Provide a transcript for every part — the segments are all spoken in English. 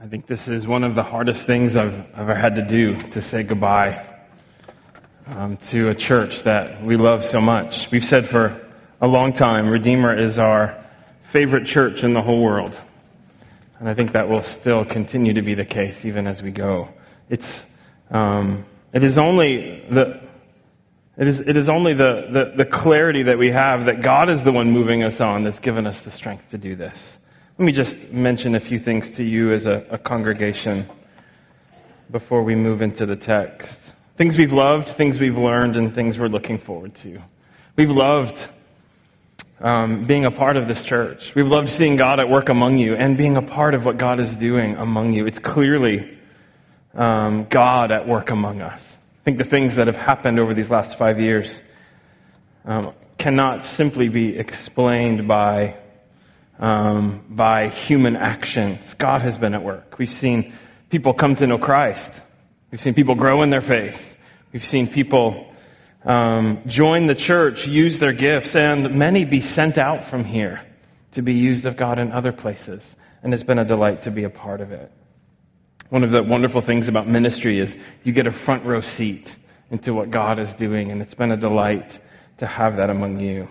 I think this is one of the hardest things I've ever had to do to say goodbye um, to a church that we love so much. We've said for a long time, Redeemer is our favorite church in the whole world. And I think that will still continue to be the case even as we go. It's, um, it is only the, it is, it is only the, the, the clarity that we have that God is the one moving us on that's given us the strength to do this. Let me just mention a few things to you as a, a congregation before we move into the text. Things we've loved, things we've learned, and things we're looking forward to. We've loved um, being a part of this church. We've loved seeing God at work among you and being a part of what God is doing among you. It's clearly um, God at work among us. I think the things that have happened over these last five years um, cannot simply be explained by um, by human actions. God has been at work. We've seen people come to know Christ. We've seen people grow in their faith. We've seen people um, join the church, use their gifts, and many be sent out from here to be used of God in other places. And it's been a delight to be a part of it. One of the wonderful things about ministry is you get a front row seat into what God is doing, and it's been a delight to have that among you.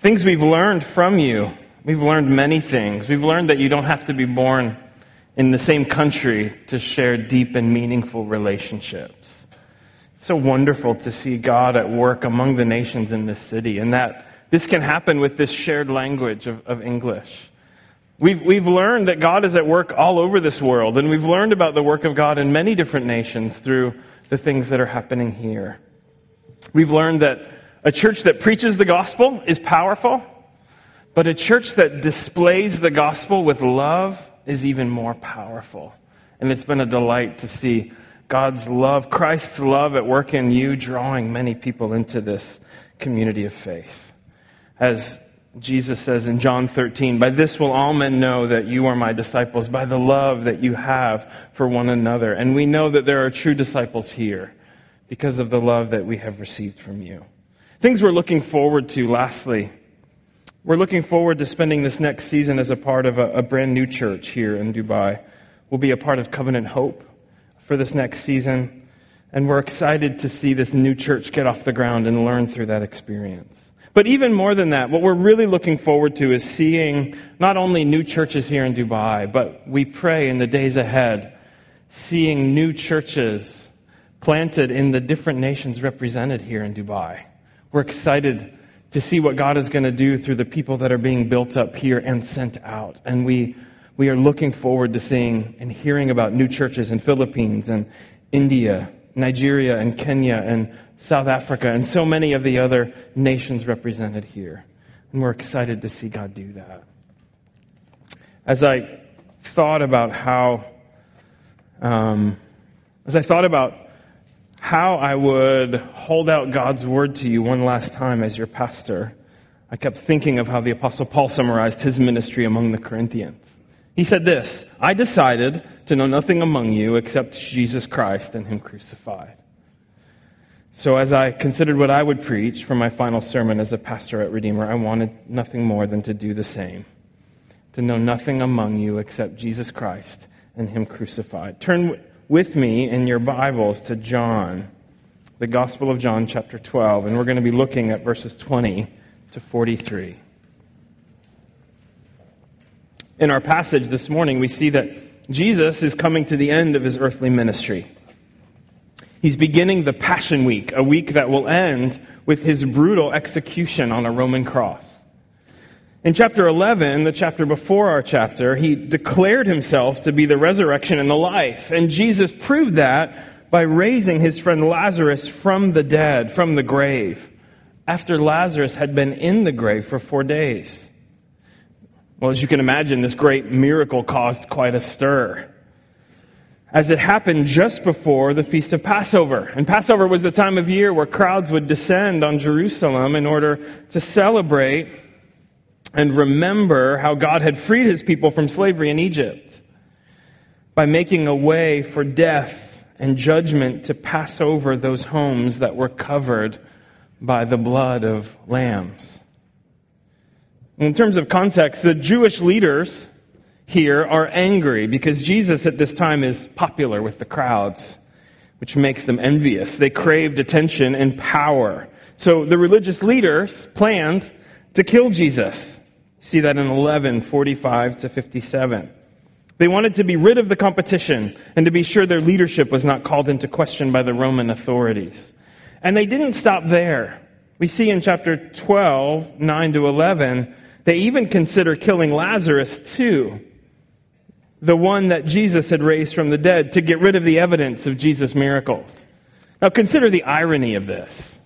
Things we've learned from you We've learned many things. We've learned that you don't have to be born in the same country to share deep and meaningful relationships. It's so wonderful to see God at work among the nations in this city, and that this can happen with this shared language of, of English. We've, we've learned that God is at work all over this world, and we've learned about the work of God in many different nations through the things that are happening here. We've learned that a church that preaches the gospel is powerful, but a church that displays the gospel with love is even more powerful. And it's been a delight to see God's love, Christ's love at work in you, drawing many people into this community of faith. As Jesus says in John 13, By this will all men know that you are my disciples, by the love that you have for one another. And we know that there are true disciples here because of the love that we have received from you. Things we're looking forward to, lastly, we're looking forward to spending this next season as a part of a, a, brand new church here in Dubai. We'll be a part of Covenant Hope for this next season, and we're excited to see this new church get off the ground and learn through that experience. But even more than that, what we're really looking forward to is seeing not only new churches here in Dubai, but we pray in the days ahead, seeing new churches planted in the different nations represented here in Dubai. We're excited to see what God is going to do through the people that are being built up here and sent out. And we, we are looking forward to seeing and hearing about new churches in Philippines and India, Nigeria and Kenya and South Africa and so many of the other nations represented here. And we're excited to see God do that. As I thought about how, um, as I thought about how I would hold out God's word to you one last time as your pastor, I kept thinking of how the Apostle Paul summarized his ministry among the Corinthians. He said this I decided to know nothing among you except Jesus Christ and Him crucified. So, as I considered what I would preach for my final sermon as a pastor at Redeemer, I wanted nothing more than to do the same to know nothing among you except Jesus Christ and Him crucified. Turn with me in your Bibles to John, the Gospel of John, chapter 12, and we're going to be looking at verses 20 to 43. In our passage this morning, we see that Jesus is coming to the end of his earthly ministry. He's beginning the Passion Week, a week that will end with his brutal execution on a Roman cross. In chapter 11, the chapter before our chapter, he declared himself to be the resurrection and the life. And Jesus proved that by raising his friend Lazarus from the dead, from the grave, after Lazarus had been in the grave for four days. Well, as you can imagine, this great miracle caused quite a stir. As it happened just before the Feast of Passover. And Passover was the time of year where crowds would descend on Jerusalem in order to celebrate and remember how God had freed his people from slavery in Egypt by making a way for death and judgment to pass over those homes that were covered by the blood of lambs. In terms of context, the Jewish leaders here are angry because Jesus at this time is popular with the crowds, which makes them envious. They craved attention and power. So the religious leaders planned to kill Jesus. See that in 11:45 to 57. They wanted to be rid of the competition and to be sure their leadership was not called into question by the Roman authorities. And they didn't stop there. We see in chapter 12, 9 to 11, they even consider killing Lazarus too, the one that Jesus had raised from the dead, to get rid of the evidence of Jesus' miracles. Now consider the irony of this.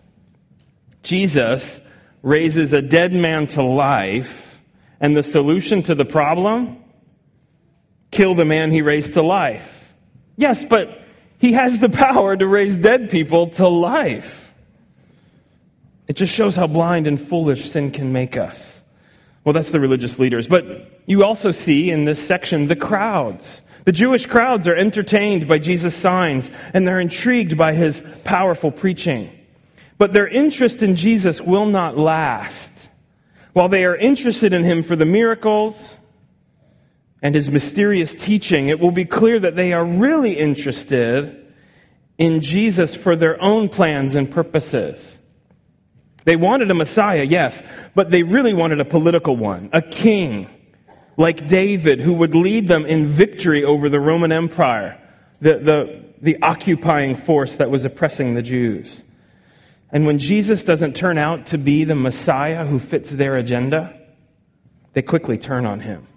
Jesus raises a dead man to life, and the solution to the problem kill the man he raised to life. Yes, but he has the power to raise dead people to life. It just shows how blind and foolish sin can make us. Well, that's the religious leaders. But you also see in this section the crowds. The Jewish crowds are entertained by Jesus' signs and they're intrigued by his powerful preaching. But their interest in Jesus will not last. While they are interested in him for the miracles and his mysterious teaching, it will be clear that they are really interested in Jesus for their own plans and purposes. They wanted a Messiah, yes, but they really wanted a political one, a king like David who would lead them in victory over the Roman Empire, the, the, the occupying force that was oppressing the Jews. And when Jesus doesn't turn out to be the Messiah who fits their agenda, they quickly turn on him.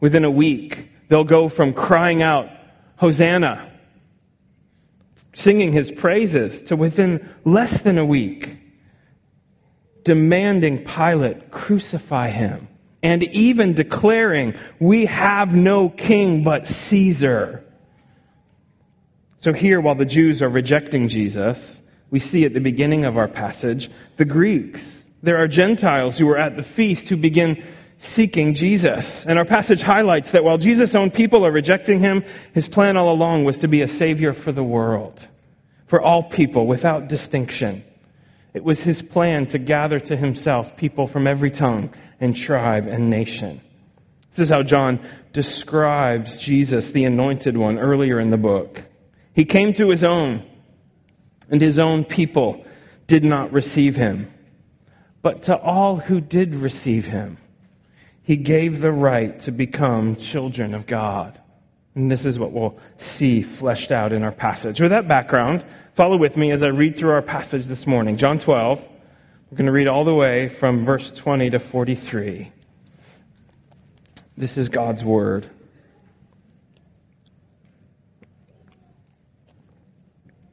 Within a week, they'll go from crying out, Hosanna, singing his praises, to within less than a week, demanding Pilate crucify him, and even declaring, We have no king but Caesar. So, here, while the Jews are rejecting Jesus, we see at the beginning of our passage the Greeks. There are Gentiles who are at the feast who begin seeking Jesus. And our passage highlights that while Jesus' own people are rejecting him, his plan all along was to be a savior for the world, for all people without distinction. It was his plan to gather to himself people from every tongue and tribe and nation. This is how John describes Jesus, the anointed one, earlier in the book. He came to his own, and his own people did not receive him. But to all who did receive him, he gave the right to become children of God. And this is what we'll see fleshed out in our passage. With that background, follow with me as I read through our passage this morning. John 12. We're going to read all the way from verse 20 to 43. This is God's Word.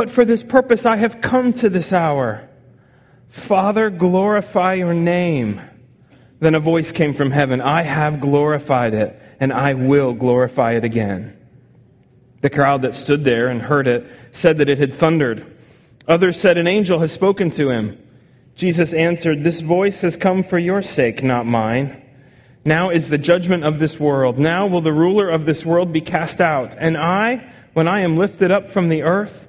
But for this purpose I have come to this hour. Father, glorify your name. Then a voice came from heaven I have glorified it, and I will glorify it again. The crowd that stood there and heard it said that it had thundered. Others said, An angel has spoken to him. Jesus answered, This voice has come for your sake, not mine. Now is the judgment of this world. Now will the ruler of this world be cast out. And I, when I am lifted up from the earth,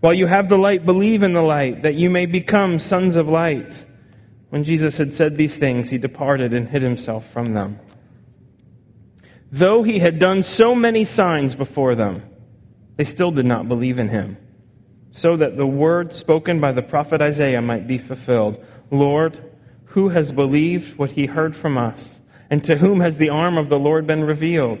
While you have the light, believe in the light, that you may become sons of light. When Jesus had said these things, he departed and hid himself from them. Though he had done so many signs before them, they still did not believe in him, so that the word spoken by the prophet Isaiah might be fulfilled Lord, who has believed what he heard from us? And to whom has the arm of the Lord been revealed?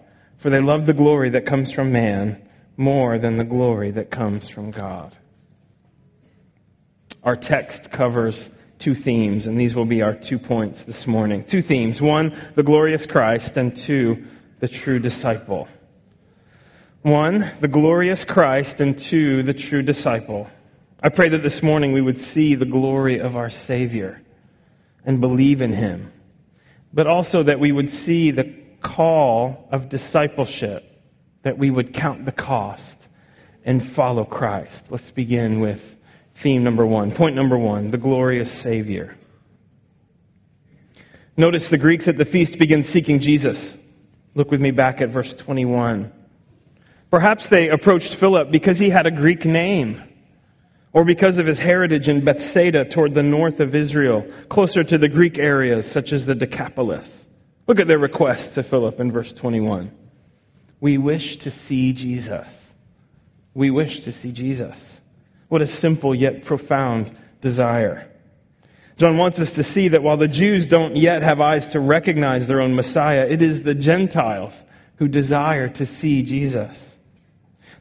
for they love the glory that comes from man more than the glory that comes from God. Our text covers two themes, and these will be our two points this morning. Two themes. One, the glorious Christ, and two, the true disciple. One, the glorious Christ, and two, the true disciple. I pray that this morning we would see the glory of our Savior and believe in him. But also that we would see the call of discipleship, that we would count the cost and follow Christ. Let's begin with theme number one. Point number one the glorious Savior. Notice the Greeks at the feast begin seeking Jesus. Look with me back at verse 21. Perhaps they approached Philip because he had a Greek name or because of his heritage in Bethsaida toward the north of Israel, closer to the Greek areas such as the Decapolis. Look at their request to Philip in verse 21. We wish to see Jesus. We wish to see Jesus. What a simple yet profound desire. John wants us to see that while the Jews don't yet have eyes to recognize their own Messiah, it is the Gentiles who desire to see Jesus.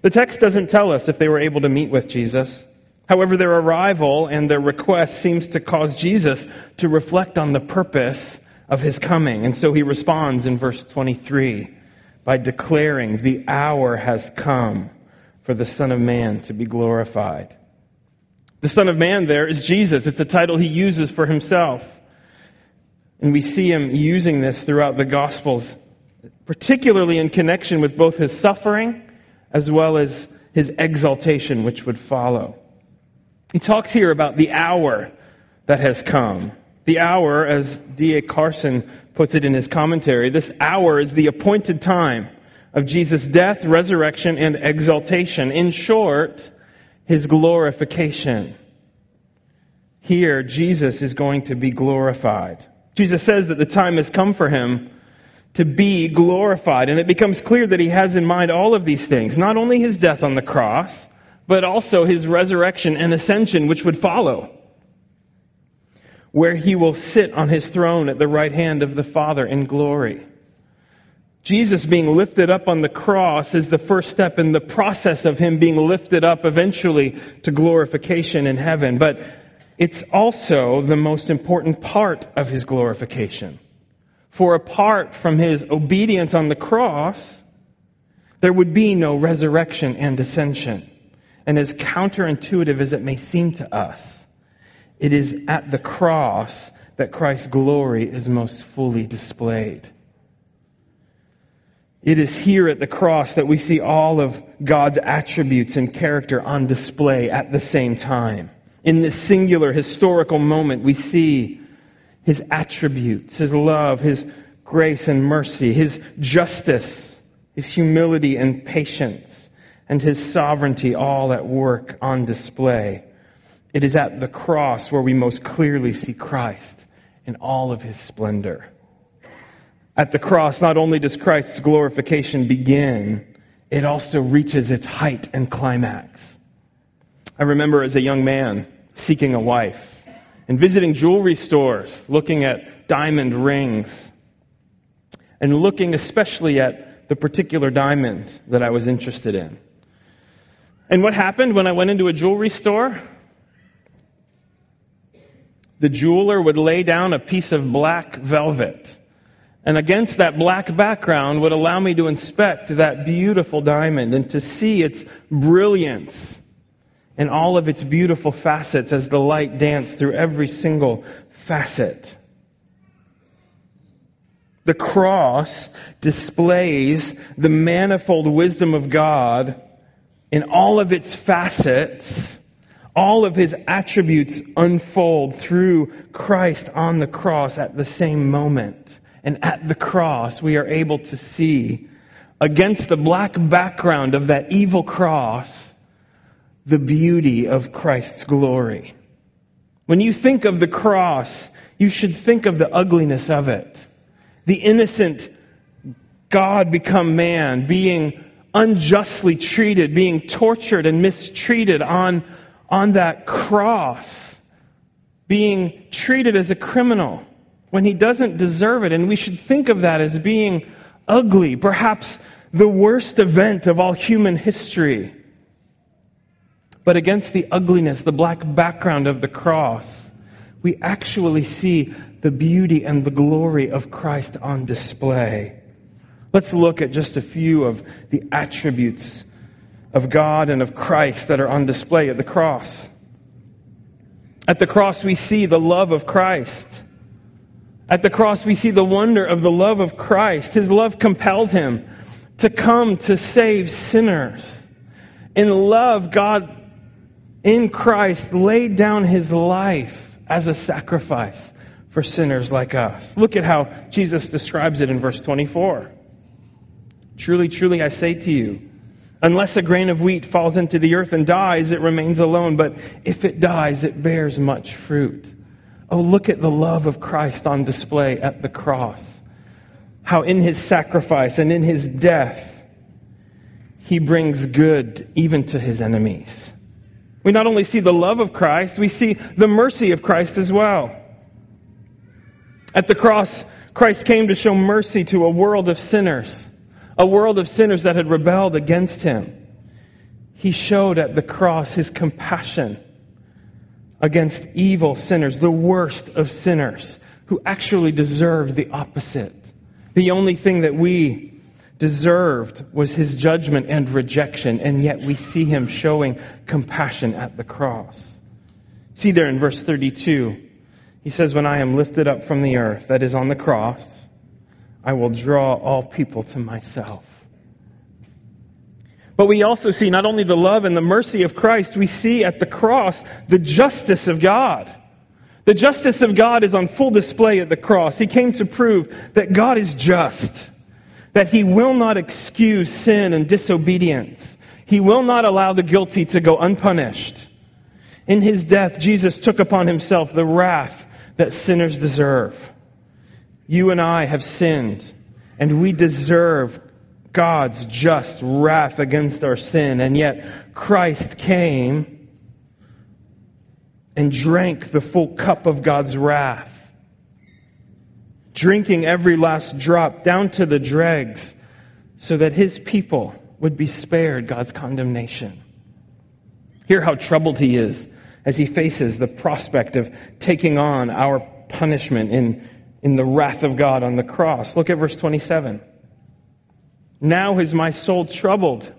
The text doesn't tell us if they were able to meet with Jesus. However, their arrival and their request seems to cause Jesus to reflect on the purpose of his coming. And so he responds in verse 23 by declaring, The hour has come for the Son of Man to be glorified. The Son of Man there is Jesus. It's a title he uses for himself. And we see him using this throughout the Gospels, particularly in connection with both his suffering as well as his exaltation, which would follow. He talks here about the hour that has come. The hour, as D.A. Carson puts it in his commentary, this hour is the appointed time of Jesus' death, resurrection, and exaltation. In short, his glorification. Here, Jesus is going to be glorified. Jesus says that the time has come for him to be glorified. And it becomes clear that he has in mind all of these things. Not only his death on the cross, but also his resurrection and ascension, which would follow, where he will sit on his throne at the right hand of the Father in glory. Jesus being lifted up on the cross is the first step in the process of him being lifted up eventually to glorification in heaven. But it's also the most important part of his glorification. For apart from his obedience on the cross, there would be no resurrection and ascension. And as counterintuitive as it may seem to us, it is at the cross that Christ's glory is most fully displayed. It is here at the cross that we see all of God's attributes and character on display at the same time. In this singular historical moment, we see his attributes, his love, his grace and mercy, his justice, his humility and patience and his sovereignty all at work on display. It is at the cross where we most clearly see Christ in all of his splendor. At the cross, not only does Christ's glorification begin, it also reaches its height and climax. I remember as a young man seeking a wife and visiting jewelry stores, looking at diamond rings, and looking especially at the particular diamond that I was interested in. And what happened when I went into a jewelry store? The jeweler would lay down a piece of black velvet. And against that black background would allow me to inspect that beautiful diamond and to see its brilliance and all of its beautiful facets as the light danced through every single facet. The cross displays the manifold wisdom of God in all of its facets. All of his attributes unfold through Christ on the cross at the same moment. And at the cross, we are able to see against the black background of that evil cross the beauty of Christ's glory. When you think of the cross, you should think of the ugliness of it. The innocent God become man, being unjustly treated, being tortured and mistreated on, on that cross, being treated as a criminal when he doesn't deserve it. And we should think of that as being ugly, perhaps the worst event of all human history. But against the ugliness, the black background of the cross, we actually see the beauty and the glory of Christ on display. Let's look at just a few of the attributes of God and of Christ that are on display at the cross. At the cross, we see the love of Christ. At the cross, we see the wonder of the love of Christ. His love compelled him to come to save sinners. In love, God in Christ laid down his life as a sacrifice for sinners like us. Look at how Jesus describes it in verse 24. Truly, truly, I say to you, unless a grain of wheat falls into the earth and dies, it remains alone, but if it dies, it bears much fruit. Oh, look at the love of Christ on display at the cross. How in his sacrifice and in his death, he brings good even to his enemies. We not only see the love of Christ, we see the mercy of Christ as well. At the cross, Christ came to show mercy to a world of sinners, a world of sinners that had rebelled against him. He showed at the cross his compassion against evil sinners, the worst of sinners, who actually deserved the opposite. The only thing that we deserved was his judgment and rejection, and yet we see him showing compassion at the cross. See there in verse 32, he says, When I am lifted up from the earth, that is on the cross, I will draw all people to myself. But we also see not only the love and the mercy of Christ, we see at the cross the justice of God. The justice of God is on full display at the cross. He came to prove that God is just that he will not excuse sin and disobedience. He will not allow the guilty to go unpunished. In his death, Jesus took upon himself the wrath that sinners deserve. You and I have sinned, and we deserve God's just wrath against our sin, and yet Christ came and drank the full cup of God's wrath drinking every last drop down to the dregs so that his people would be spared God's condemnation. Hear how troubled he is as he faces the prospect of taking on our punishment in, in the wrath of God on the cross. Look at verse 27. Now is my soul troubled.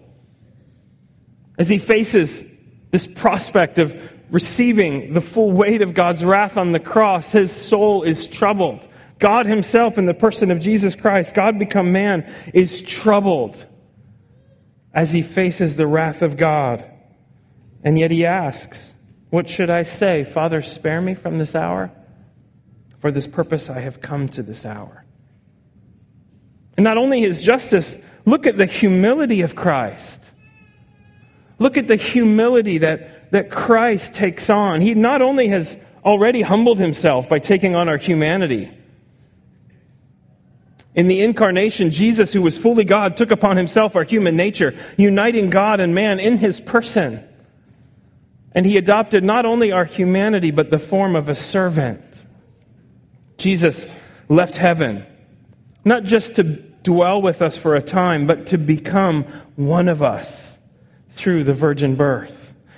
As he faces this prospect of receiving the full weight of God's wrath on the cross, his soul is troubled. God Himself, in the person of Jesus Christ, God become man, is troubled as He faces the wrath of God. And yet He asks, What should I say? Father, spare me from this hour? For this purpose I have come to this hour. And not only His justice, look at the humility of Christ. Look at the humility that, that Christ takes on. He not only has already humbled himself by taking on our humanity, in the incarnation, Jesus, who was fully God, took upon himself our human nature, uniting God and man in his person. And he adopted not only our humanity, but the form of a servant. Jesus left heaven, not just to dwell with us for a time, but to become one of us through the virgin birth.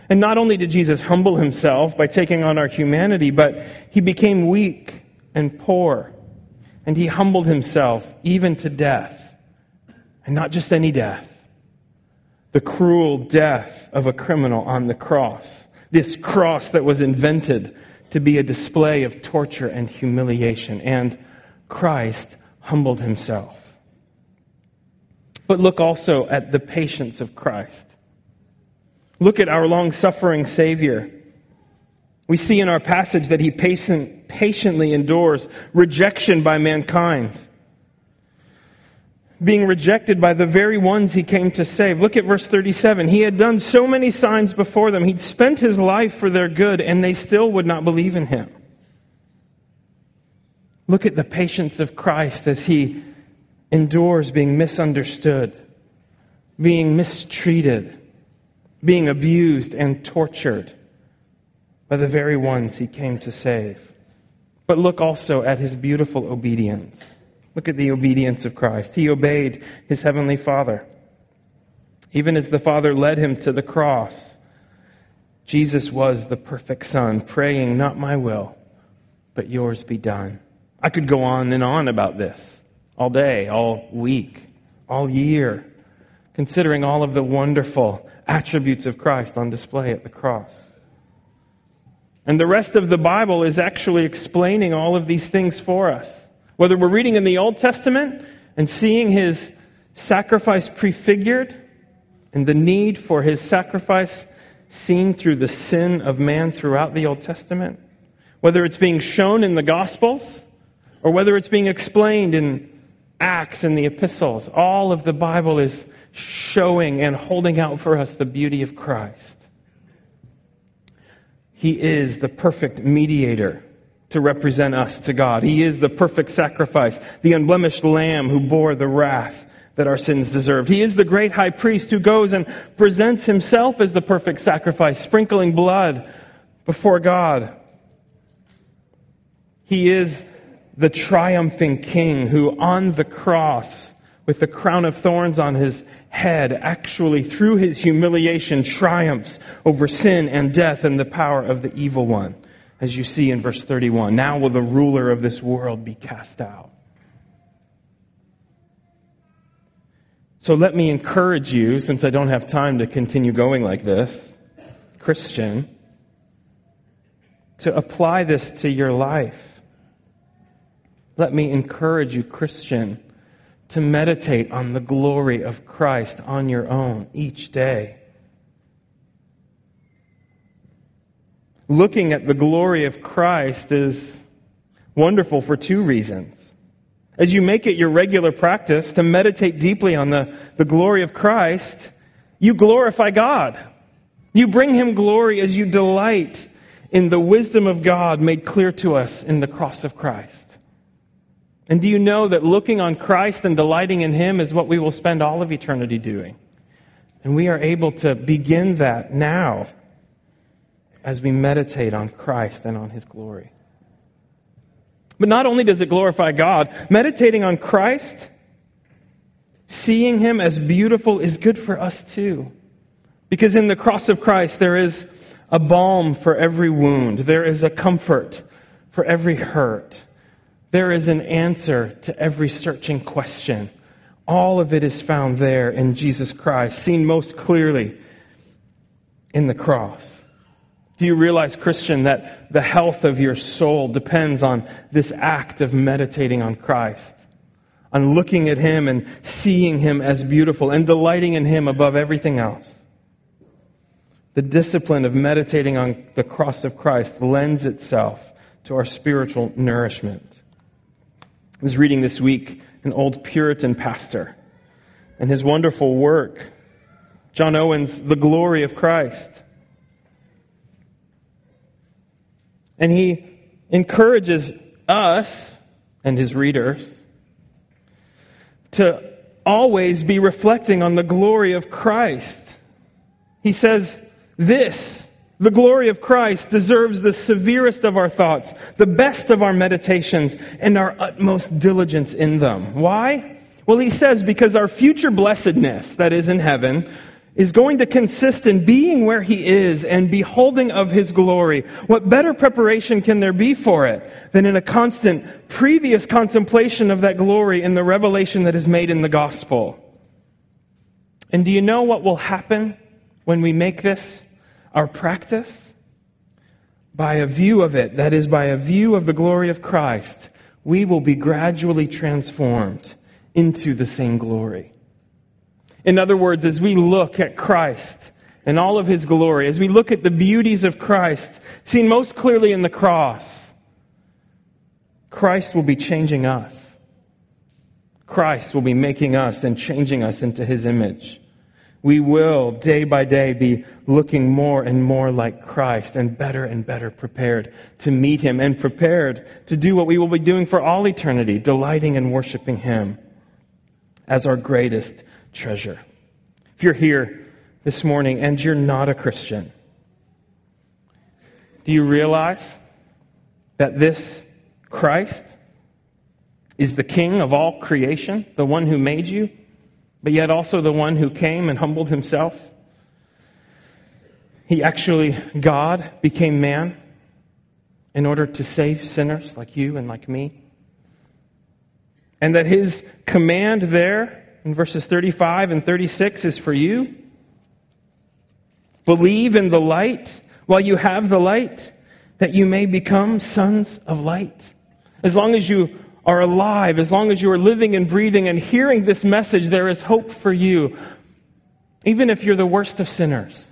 And not only did Jesus humble himself by taking on our humanity, but he became weak and poor and he humbled himself even to death. And not just any death, the cruel death of a criminal on the cross. This cross that was invented to be a display of torture and humiliation. And Christ humbled himself. But look also at the patience of Christ. Look at our long suffering Savior. We see in our passage that he patient, patiently endures rejection by mankind, being rejected by the very ones he came to save. Look at verse 37. He had done so many signs before them, he'd spent his life for their good, and they still would not believe in him. Look at the patience of Christ as he endures being misunderstood, being mistreated, being abused and tortured by the very ones he came to save. But look also at his beautiful obedience. Look at the obedience of Christ. He obeyed his heavenly Father. Even as the Father led him to the cross, Jesus was the perfect Son, praying, Not my will, but yours be done. I could go on and on about this all day, all week, all year, considering all of the wonderful attributes of Christ on display at the cross. And the rest of the Bible is actually explaining all of these things for us. Whether we're reading in the Old Testament and seeing his sacrifice prefigured and the need for his sacrifice seen through the sin of man throughout the Old Testament, whether it's being shown in the Gospels or whether it's being explained in Acts and the epistles, all of the Bible is showing and holding out for us the beauty of Christ. He is the perfect mediator to represent us to God. He is the perfect sacrifice, the unblemished lamb who bore the wrath that our sins deserved. He is the great high priest who goes and presents himself as the perfect sacrifice, sprinkling blood before God. He is the triumphing king who on the cross with the crown of thorns on his head actually through his humiliation triumphs over sin and death and the power of the evil one as you see in verse 31 now will the ruler of this world be cast out so let me encourage you since i don't have time to continue going like this christian to apply this to your life let me encourage you, Christian, to meditate on the glory of Christ on your own each day. Looking at the glory of Christ is wonderful for two reasons. As you make it your regular practice to meditate deeply on the, the glory of Christ, you glorify God. You bring Him glory as you delight in the wisdom of God made clear to us in the cross of Christ. And do you know that looking on Christ and delighting in Him is what we will spend all of eternity doing? And we are able to begin that now as we meditate on Christ and on His glory. But not only does it glorify God, meditating on Christ, seeing Him as beautiful is good for us too. Because in the cross of Christ, there is a balm for every wound, there is a comfort for every hurt. There is an answer to every searching question. All of it is found there in Jesus Christ, seen most clearly in the cross. Do you realize, Christian, that the health of your soul depends on this act of meditating on Christ? On looking at Him and seeing Him as beautiful and delighting in Him above everything else. The discipline of meditating on the cross of Christ lends itself to our spiritual nourishment. I was reading this week an old Puritan pastor and his wonderful work, John Owen's The Glory of Christ. And he encourages us and his readers to always be reflecting on the glory of Christ. He says, This the glory of Christ deserves the severest of our thoughts, the best of our meditations, and our utmost diligence in them. Why? Well, he says, because our future blessedness, that is in heaven, is going to consist in being where he is and beholding of his glory. What better preparation can there be for it than in a constant previous contemplation of that glory in the revelation that is made in the gospel? And do you know what will happen when we make this our practice, by a view of it, that is, by a view of the glory of Christ, we will be gradually transformed into the same glory. In other words, as we look at Christ and all of his glory, as we look at the beauties of Christ, seen most clearly in the cross, Christ will be changing us. Christ will be making us and changing us into his image. We will, day by day, be looking more and more like Christ and better and better prepared to meet him and prepared to do what we will be doing for all eternity, delighting and worshiping him as our greatest treasure. If you're here this morning and you're not a Christian, do you realize that this Christ is the King of all creation, the one who made you, but yet also the one who came and humbled himself? He actually, God, became man in order to save sinners like you and like me. And that his command there in verses 35 and 36 is for you. Believe in the light while you have the light, that you may become sons of light. As long as you are alive, as long as you are living and breathing and hearing this message, there is hope for you. Even if you're the worst of sinners,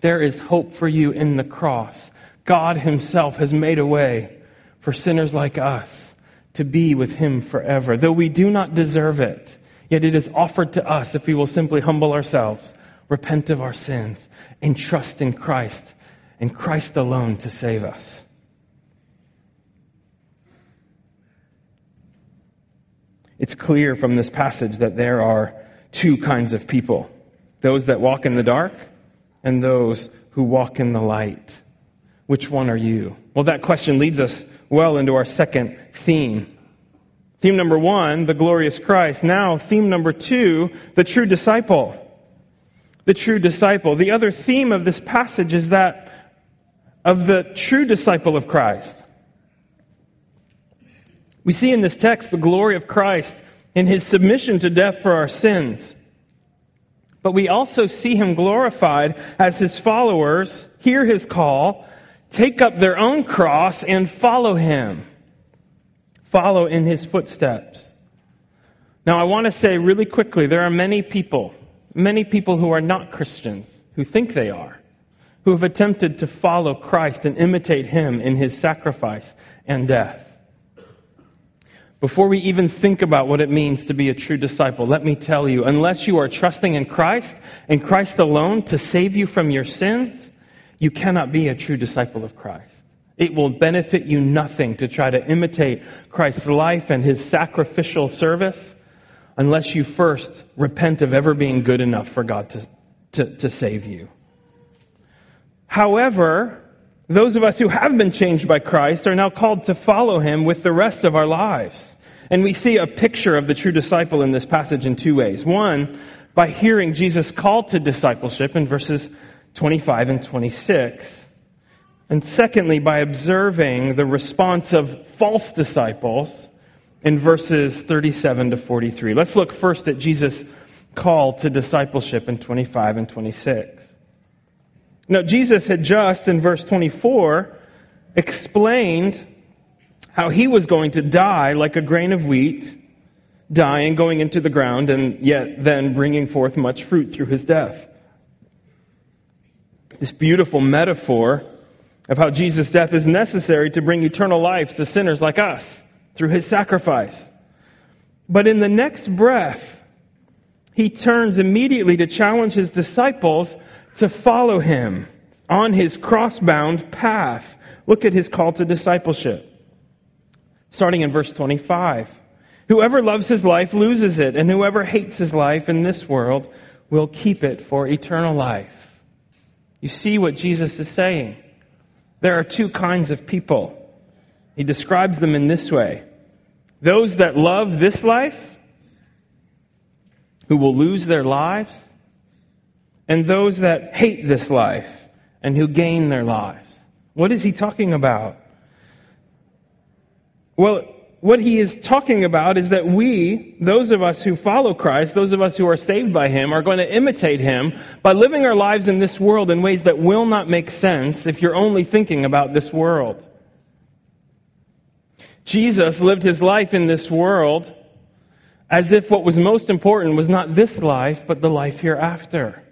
there is hope for you in the cross. God Himself has made a way for sinners like us to be with Him forever. Though we do not deserve it, yet it is offered to us if we will simply humble ourselves, repent of our sins, and trust in Christ and Christ alone to save us. It's clear from this passage that there are two kinds of people those that walk in the dark and those who walk in the light. Which one are you? Well, that question leads us well into our second theme. Theme number one, the glorious Christ. Now, theme number two, the true disciple. The true disciple. The other theme of this passage is that of the true disciple of Christ. We see in this text the glory of Christ in his submission to death for our sins. But we also see him glorified as his followers hear his call, take up their own cross, and follow him. Follow in his footsteps. Now, I want to say really quickly there are many people, many people who are not Christians, who think they are who have attempted to follow Christ and imitate him in his sacrifice and death. Before we even think about what it means to be a true disciple, let me tell you, unless you are trusting in Christ and Christ alone to save you from your sins, you cannot be a true disciple of Christ. It will benefit you nothing to try to imitate Christ's life and his sacrificial service unless you first repent of ever being good enough for God to, to, to save you. However, those of us who have been changed by Christ are now called to follow him with the rest of our lives. And we see a picture of the true disciple in this passage in two ways. One, by hearing Jesus' call to discipleship in verses 25 and 26. And secondly, by observing the response of false disciples in verses 37 to 43. Let's look first at Jesus' call to discipleship in 25 and 26. Now, Jesus had just, in verse 24, explained how he was going to die like a grain of wheat, dying, going into the ground, and yet then bringing forth much fruit through his death. This beautiful metaphor of how Jesus' death is necessary to bring eternal life to sinners like us through his sacrifice. But in the next breath, he turns immediately to challenge his disciples to follow him on his cross-bound path. Look at his call to discipleship. Starting in verse 25. Whoever loves his life loses it, and whoever hates his life in this world will keep it for eternal life. You see what Jesus is saying. There are two kinds of people. He describes them in this way. Those that love this life, who will lose their lives, and those that hate this life and who gain their lives. What is he talking about? Well, what he is talking about is that we, those of us who follow Christ, those of us who are saved by him, are going to imitate him by living our lives in this world in ways that will not make sense if you're only thinking about this world. Jesus lived his life in this world as if what was most important was not this life, but the life hereafter.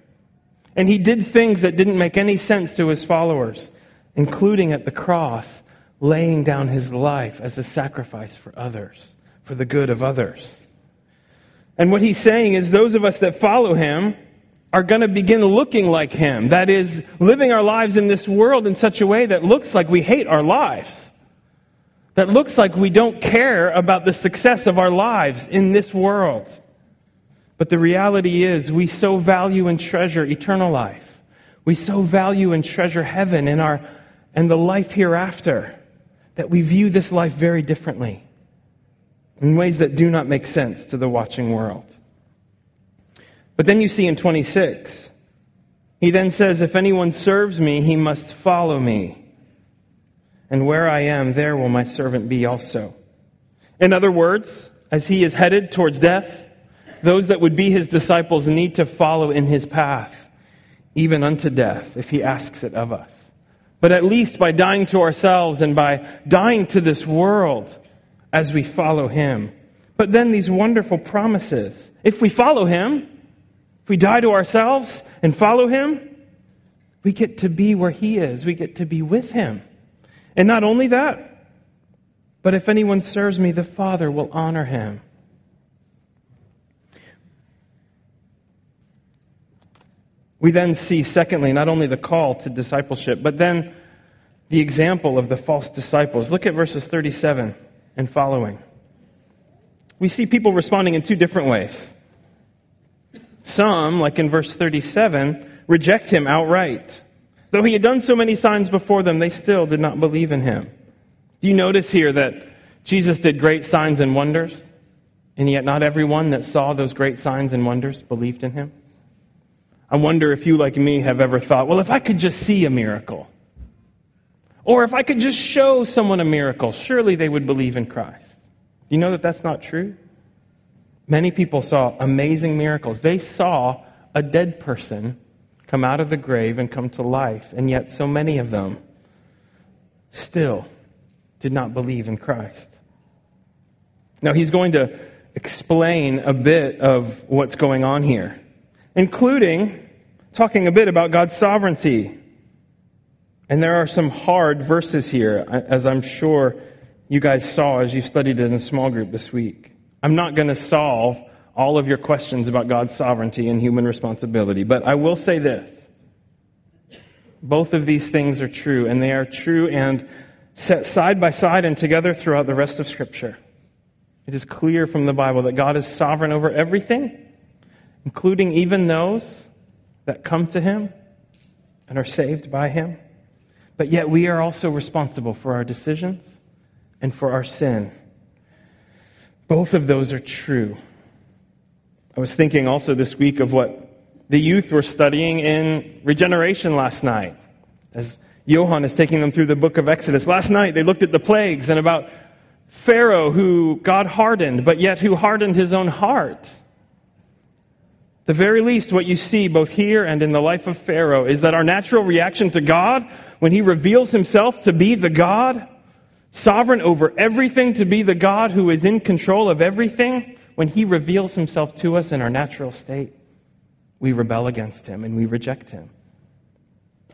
And he did things that didn't make any sense to his followers, including at the cross laying down his life as a sacrifice for others, for the good of others. And what he's saying is those of us that follow him are going to begin looking like him. That is, living our lives in this world in such a way that looks like we hate our lives. That looks like we don't care about the success of our lives in this world. But the reality is, we so value and treasure eternal life. We so value and treasure heaven and our and the life hereafter that we view this life very differently in ways that do not make sense to the watching world. But then you see in 26, he then says, If anyone serves me, he must follow me. And where I am, there will my servant be also. In other words, as he is headed towards death, those that would be his disciples need to follow in his path, even unto death, if he asks it of us but at least by dying to ourselves and by dying to this world as we follow Him. But then these wonderful promises. If we follow Him, if we die to ourselves and follow Him, we get to be where He is. We get to be with Him. And not only that, but if anyone serves me, the Father will honor him. We then see, secondly, not only the call to discipleship, but then the example of the false disciples. Look at verses 37 and following. We see people responding in two different ways. Some, like in verse 37, reject him outright. Though he had done so many signs before them, they still did not believe in him. Do you notice here that Jesus did great signs and wonders, and yet not everyone that saw those great signs and wonders believed in him? I wonder if you, like me, have ever thought, well, if I could just see a miracle, or if I could just show someone a miracle, surely they would believe in Christ. Do you know that that's not true? Many people saw amazing miracles. They saw a dead person come out of the grave and come to life, and yet so many of them still did not believe in Christ. Now, he's going to explain a bit of what's going on here, including talking a bit about God's sovereignty. And there are some hard verses here, as I'm sure you guys saw as you studied it in a small group this week. I'm not going to solve all of your questions about God's sovereignty and human responsibility, but I will say this. Both of these things are true, and they are true and set side by side and together throughout the rest of Scripture. It is clear from the Bible that God is sovereign over everything, including even those that come to Him and are saved by Him. But yet we are also responsible for our decisions and for our sin. Both of those are true. I was thinking also this week of what the youth were studying in regeneration last night as Johan is taking them through the book of Exodus. Last night they looked at the plagues and about Pharaoh who God hardened, but yet who hardened his own heart. The very least, what you see both here and in the life of Pharaoh is that our natural reaction to God, when he reveals himself to be the God, sovereign over everything, to be the God who is in control of everything, when he reveals himself to us in our natural state, we rebel against him and we reject him.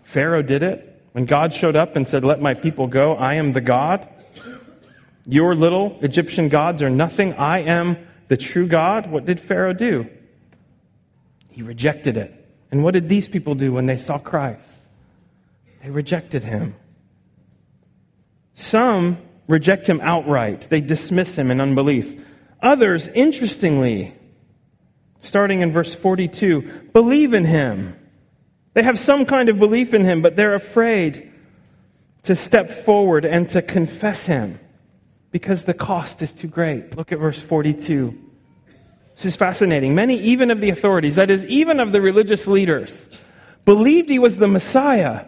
Pharaoh did it. When God showed up and said, Let my people go, I am the God. Your little Egyptian gods are nothing. I am the true God. What did Pharaoh do? He rejected it. And what did these people do when they saw Christ? They rejected him. Some reject him outright, they dismiss him in unbelief. Others, interestingly, starting in verse 42, believe in him. They have some kind of belief in him, but they're afraid to step forward and to confess him because the cost is too great. Look at verse 42. This is fascinating. Many, even of the authorities, that is, even of the religious leaders, believed he was the Messiah.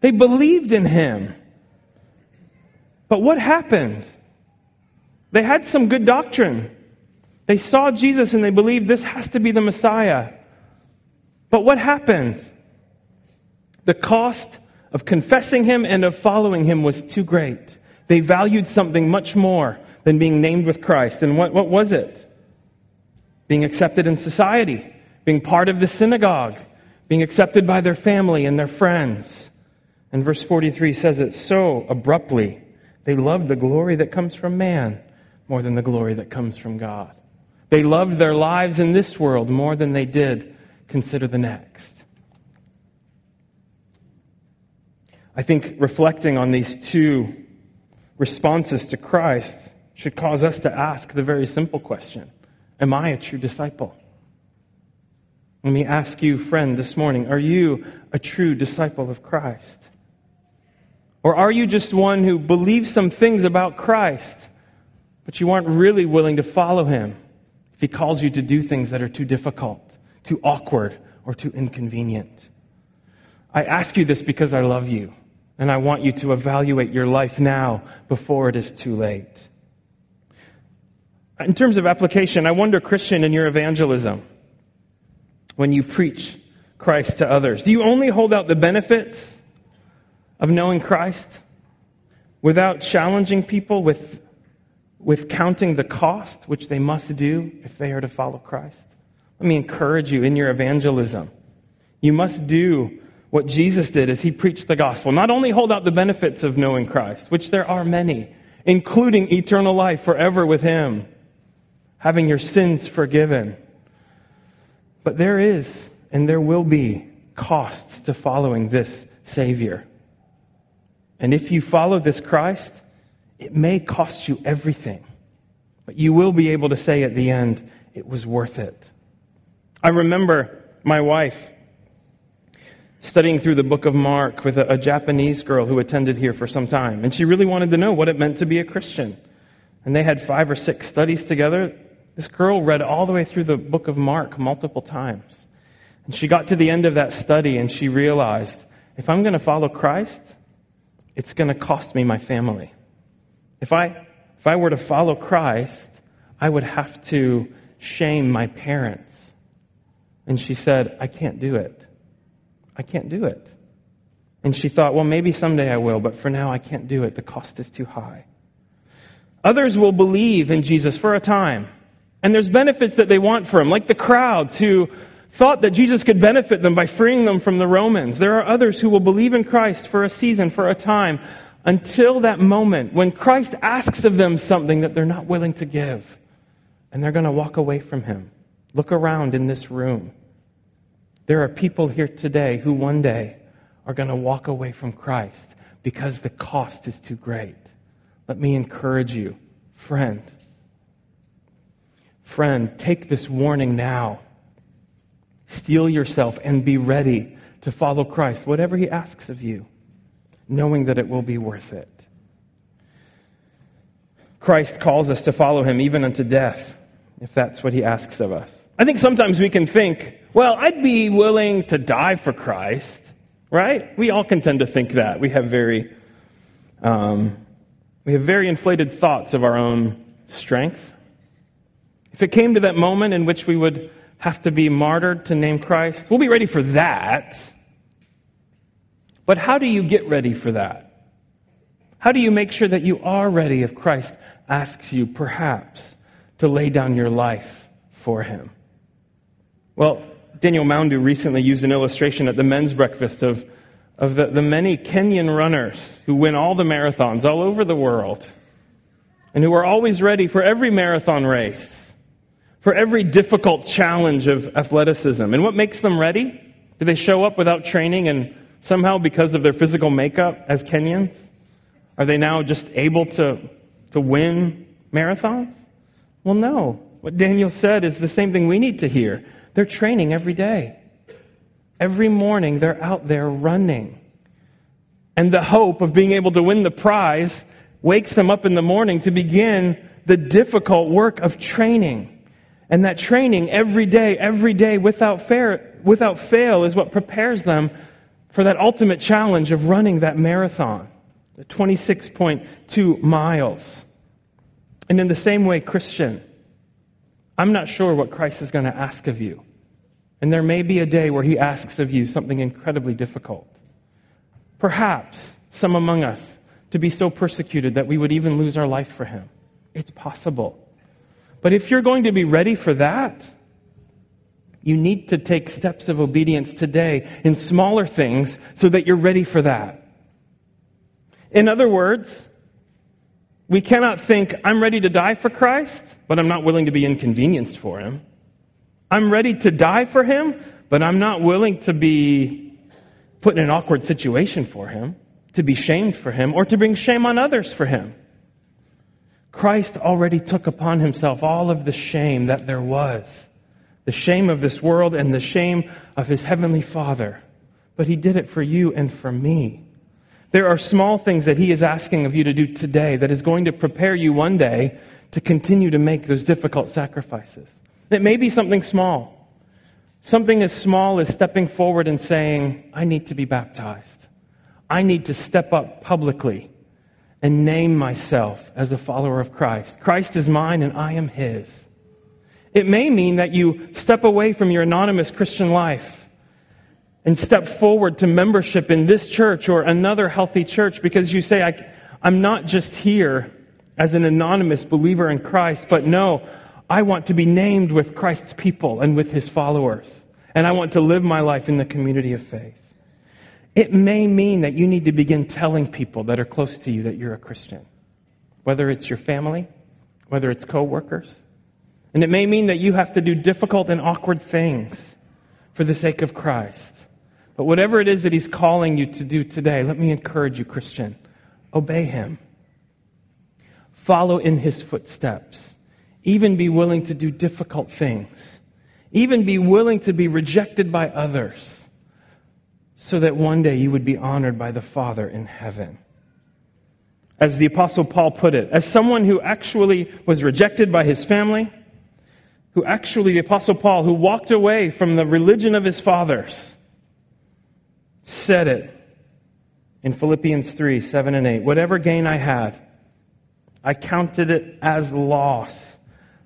They believed in him. But what happened? They had some good doctrine. They saw Jesus and they believed this has to be the Messiah. But what happened? The cost of confessing him and of following him was too great. They valued something much more than being named with Christ. And what, what was it? Being accepted in society, being part of the synagogue, being accepted by their family and their friends. And verse 43 says it so abruptly. They loved the glory that comes from man more than the glory that comes from God. They loved their lives in this world more than they did consider the next. I think reflecting on these two responses to Christ should cause us to ask the very simple question Am I a true disciple? Let me ask you, friend, this morning are you a true disciple of Christ? Or are you just one who believes some things about Christ, but you aren't really willing to follow him if he calls you to do things that are too difficult, too awkward, or too inconvenient? I ask you this because I love you, and I want you to evaluate your life now before it is too late. In terms of application, I wonder, Christian, in your evangelism, when you preach Christ to others, do you only hold out the benefits of knowing Christ without challenging people with, with counting the cost which they must do if they are to follow Christ? Let me encourage you in your evangelism. You must do what Jesus did as he preached the gospel. Not only hold out the benefits of knowing Christ, which there are many, including eternal life forever with him, having your sins forgiven. But there is and there will be costs to following this Savior. And if you follow this Christ, it may cost you everything. But you will be able to say at the end, it was worth it. I remember my wife studying through the book of Mark with a, a, Japanese girl who attended here for some time. And she really wanted to know what it meant to be a Christian. And they had five or six studies together. This girl read all the way through the book of Mark multiple times. And she got to the end of that study and she realized if I'm going to follow Christ, it's going to cost me my family. If I, if I were to follow Christ, I would have to shame my parents. And she said, I can't do it. I can't do it. And she thought, well, maybe someday I will, but for now I can't do it. The cost is too high. Others will believe in Jesus for a time. And there's benefits that they want for him, like the crowds who thought that Jesus could benefit them by freeing them from the Romans. There are others who will believe in Christ for a season, for a time, until that moment when Christ asks of them something that they're not willing to give. And they're going to walk away from him. Look around in this room. There are people here today who one day are going to walk away from Christ because the cost is too great. Let me encourage you, friend. Friend, take this warning now Steel yourself and be ready to follow Christ, whatever He asks of you, knowing that it will be worth it. Christ calls us to follow Him even unto death, if that's what He asks of us. I think sometimes we can think, well, I'd be willing to die for Christ, right? We all can tend to think that. We have very, um, we have very inflated thoughts of our own strength. If it came to that moment in which we would have to be martyred to name Christ. We'll be ready for that. But how do you get ready for that? How do you make sure that you are ready if Christ asks you, perhaps, to lay down your life for him? Well, Daniel Moundu recently used an illustration at the men's breakfast of, of the, the many Kenyan runners who win all the marathons all over the world and who are always ready for every marathon race for every difficult challenge of athleticism. And what makes them ready? Do they show up without training and somehow because of their physical makeup as Kenyans? Are they now just able to, to win marathons? Well, no. What Daniel said is the same thing we need to hear. They're training every day. Every morning they're out there running. And the hope of being able to win the prize wakes them up in the morning to begin the difficult work of training. And that training every day, every day, without, fair, without fail, is what prepares them for that ultimate challenge of running that marathon, the 26.2 miles. And in the same way, Christian, I'm not sure what Christ is going to ask of you. And there may be a day where he asks of you something incredibly difficult. Perhaps some among us to be so persecuted that we would even lose our life for him. It's possible. But if you're going to be ready for that, you need to take steps of obedience today in smaller things so that you're ready for that. In other words, we cannot think, I'm ready to die for Christ, but I'm not willing to be inconvenienced for him. I'm ready to die for him, but I'm not willing to be put in an awkward situation for him, to be shamed for him, or to bring shame on others for him. Christ already took upon himself all of the shame that there was the shame of this world and the shame of his heavenly Father. But he did it for you and for me. There are small things that he is asking of you to do today that is going to prepare you one day to continue to make those difficult sacrifices. It may be something small. Something as small as stepping forward and saying, I need to be baptized. I need to step up publicly and name myself as a follower of Christ. Christ is mine and I am his. It may mean that you step away from your anonymous Christian life and step forward to membership in this church or another healthy church because you say, I, am not just here as an anonymous believer in Christ, but no, I want to be named with Christ's people and with his followers. And I want to live my life in the community of faith. It may mean that you need to begin telling people that are close to you that you're a Christian, whether it's your family, whether it's coworkers, and it may mean that you have to do difficult and awkward things for the sake of Christ. But whatever it is that He's calling you to do today, let me encourage you, Christian. Obey Him. Follow in His footsteps. Even be willing to do difficult things. Even be willing to be rejected by others so that one day you would be honored by the Father in heaven. As the Apostle Paul put it, as someone who actually was rejected by his family, who actually, the Apostle Paul, who walked away from the religion of his fathers, said it in Philippians 3 7 and 8. Whatever gain I had, I counted it as loss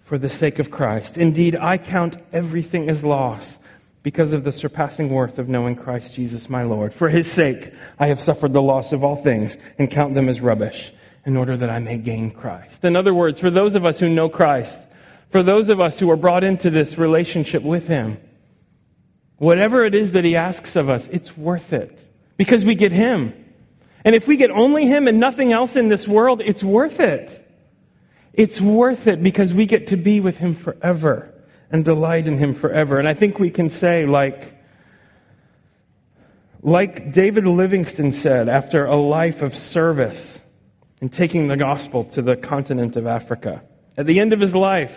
for the sake of Christ. Indeed, I count everything as loss because of the surpassing worth of knowing Christ Jesus my Lord. For his sake, I have suffered the loss of all things and count them as rubbish in order that I may gain Christ. In other words, for those of us who know Christ, for those of us who are brought into this relationship with Him. Whatever it is that He asks of us, it's worth it because we get Him. And if we get only Him and nothing else in this world, it's worth it. It's worth it because we get to be with Him forever and delight in Him forever. And I think we can say, like, like David Livingstone said, after a life of service and taking the gospel to the continent of Africa, at the end of his life,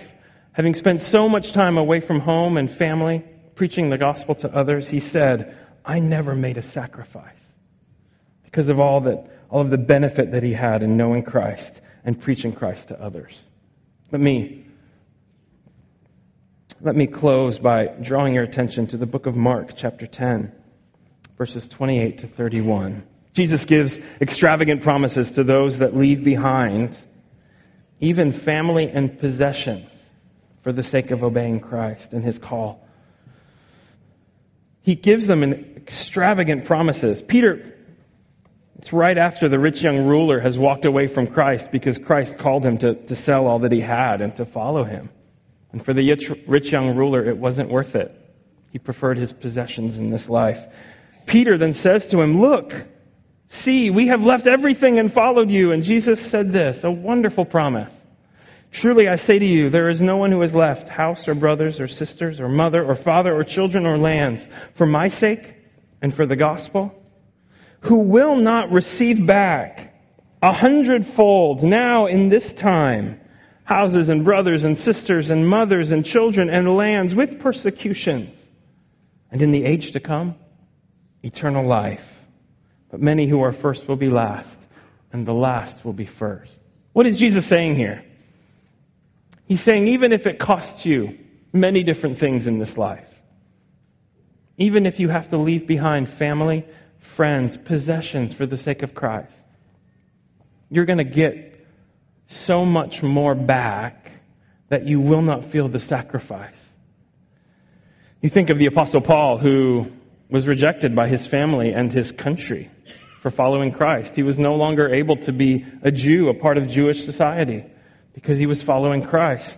Having spent so much time away from home and family, preaching the gospel to others, he said, I never made a sacrifice because of all that all of the benefit that he had in knowing Christ and preaching Christ to others. But me let me close by drawing your attention to the book of Mark, chapter 10, verses 28 to 31. Jesus gives extravagant promises to those that leave behind even family and possessions for the sake of obeying Christ and his call. He gives them an extravagant promises. Peter, it's right after the rich young ruler has walked away from Christ because Christ called him to, to sell all that he had and to follow him. And for the rich young ruler, it wasn't worth it. He preferred his possessions in this life. Peter then says to him, Look, see, we have left everything and followed you. And Jesus said this, a wonderful promise. Truly I say to you, there is no one who has left house or brothers or sisters or mother or father or children or lands for my sake and for the gospel, who will not receive back a hundredfold now in this time houses and brothers and sisters and mothers and children and lands with persecutions, and in the age to come, eternal life. But many who are first will be last, and the last will be first. What is Jesus saying here? He's saying, even if it costs you many different things in this life, even if you have to leave behind family, friends, possessions for the sake of Christ, you're going to get so much more back that you will not feel the sacrifice. You think of the Apostle Paul, who was rejected by his family and his country for following Christ. He was no longer able to be a Jew, a part of Jewish society, because he was following Christ.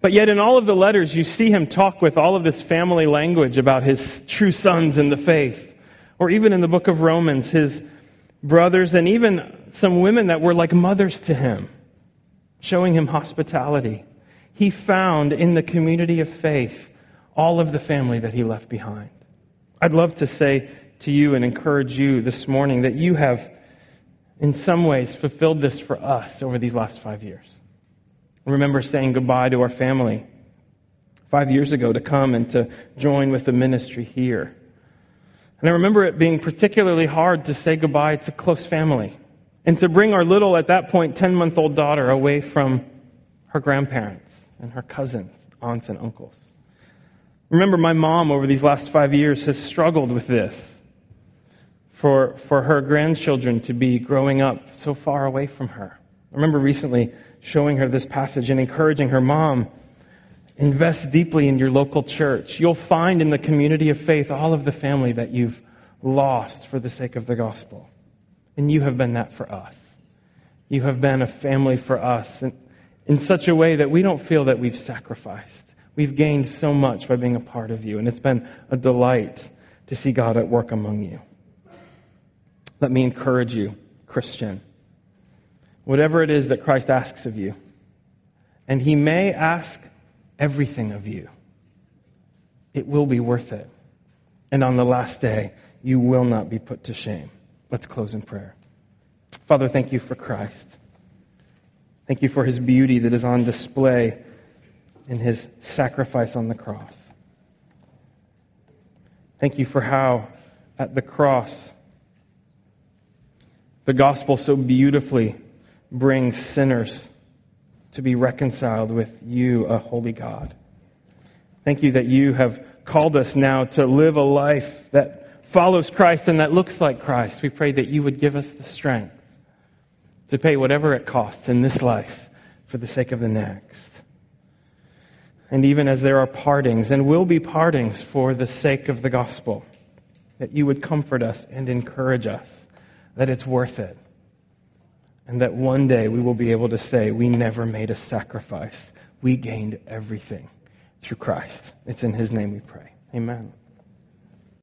But yet, in all of the letters, you see him talk with all of this family language about his true sons in the faith. Or even in the book of Romans, his brothers and even some women that were like mothers to him, showing him hospitality. He found in the community of faith all of the family that he left behind. I'd love to say to you and encourage you this morning that you have, in some ways, fulfilled this for us over these last five years. I remember saying goodbye to our family five years ago to come and to join with the ministry here. And I remember it being particularly hard to say goodbye to close family and to bring our little, at that point, 10 month old daughter away from her grandparents and her cousins, aunts, and uncles. Remember, my mom over these last five years has struggled with this for, for her grandchildren to be growing up so far away from her. I remember recently showing her this passage and encouraging her mom invest deeply in your local church. You'll find in the community of faith all of the family that you've lost for the sake of the gospel. And you have been that for us. You have been a family for us in, in such a way that we don't feel that we've sacrificed. We've gained so much by being a part of you, and it's been a delight to see God at work among you. Let me encourage you, Christian. Whatever it is that Christ asks of you, and He may ask everything of you, it will be worth it. And on the last day, you will not be put to shame. Let's close in prayer. Father, thank you for Christ. Thank you for his beauty that is on display in his sacrifice on the cross. Thank you for how at the cross the gospel so beautifully brings sinners to be reconciled with you, a holy God. Thank you that you have called us now to live a life that follows Christ and that looks like Christ. We pray that you would give us the strength to pay whatever it costs in this life for the sake of the next. And even as there are partings, and will be partings for the sake of the gospel, that you would comfort us and encourage us that it's worth it. And that one day we will be able to say, we never made a sacrifice. We gained everything through Christ. It's in His name we pray. Amen.